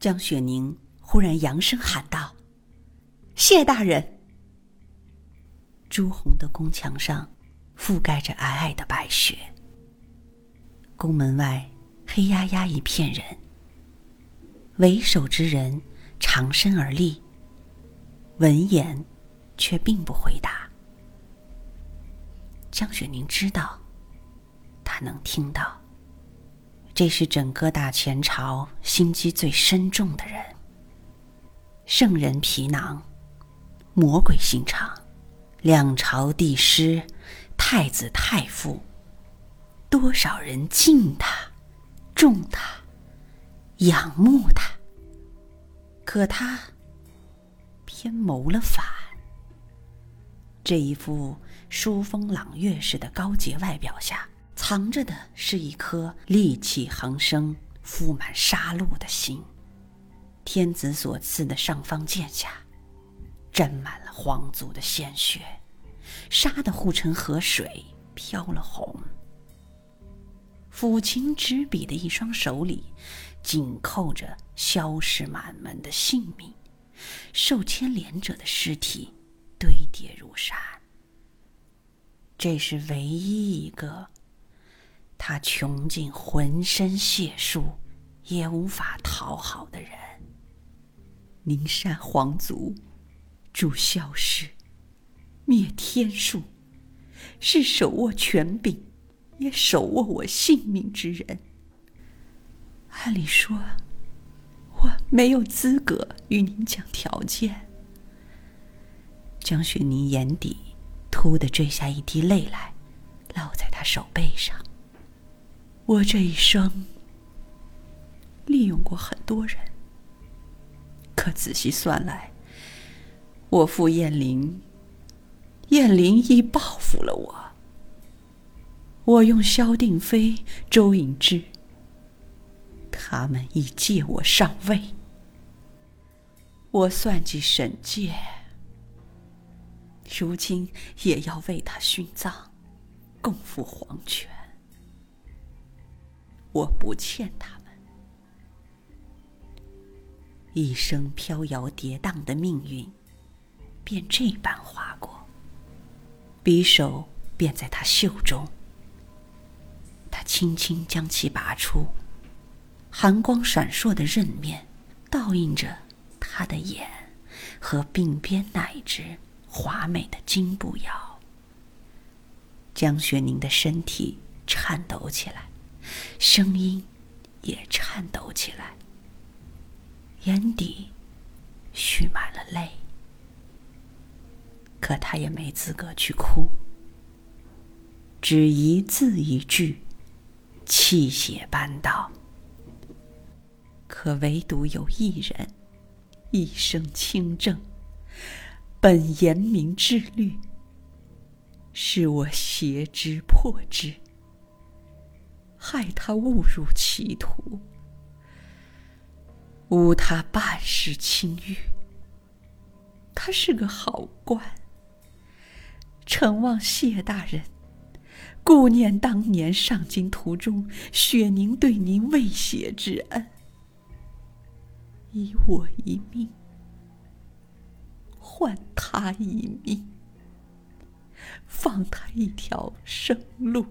江雪宁忽然扬声喊道：“谢大人！”朱红的宫墙上覆盖着皑皑的白雪，宫门外黑压压一片人。为首之人长身而立，闻言却并不回答。江雪宁知道，他能听到。这是整个大前朝心机最深重的人。圣人皮囊，魔鬼心肠，两朝帝师，太子太傅，多少人敬他，重他，仰慕他。可他偏谋了反。这一副书风朗月式的高洁外表下。藏着的是一颗戾气横生、覆满杀戮的心。天子所赐的尚方剑下，沾满了皇族的鲜血，杀得护城河水飘了红。抚琴执笔的一双手里，紧扣着萧氏满门的性命，受牵连者的尸体堆叠如山。这是唯一一个。他穷尽浑身解数，也无法讨好的人。宁善皇族，助萧氏，灭天数，是手握权柄，也手握我性命之人。按理说，我没有资格与您讲条件。江雪宁眼底突的坠下一滴泪来，落在他手背上。我这一生利用过很多人，可仔细算来，我父燕灵，燕灵亦报复了我。我用萧定妃、周隐之，他们已借我上位。我算计沈介，如今也要为他殉葬，共赴黄泉。我不欠他们。一生飘摇跌宕的命运，便这般划过。匕首便在他袖中，他轻轻将其拔出，寒光闪烁的刃面，倒映着他的眼和鬓边那一只华美的金步摇。江雪宁的身体颤抖起来。声音也颤抖起来，眼底蓄满了泪。可他也没资格去哭，只一字一句，泣血般道：“可唯独有一人，一生清正，本严明志律，是我挟之破之。”害他误入歧途，污他半世清誉。他是个好官，承望谢大人顾念当年上京途中雪凝对您未谢之恩，以我一命换他一命，放他一条生路。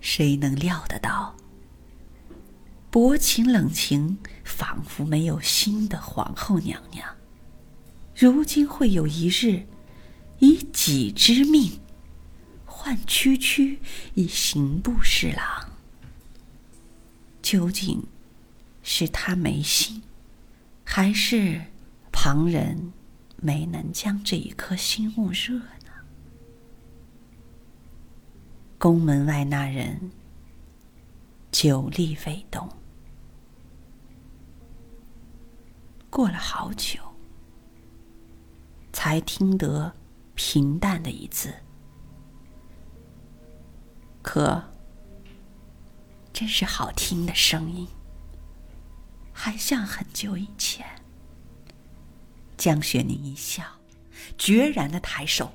谁能料得到，薄情冷情、仿佛没有心的皇后娘娘，如今会有一日，以己之命换区区一刑部侍郎？究竟是他没心，还是旁人没能将这一颗心焐热？宫门外那人久立未动，过了好久，才听得平淡的一字。可真是好听的声音，还像很久以前。江雪宁一笑，决然的抬手。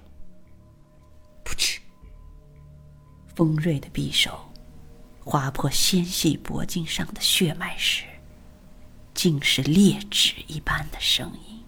锋锐的匕首划破纤细脖颈上的血脉时，竟是裂指一般的声音。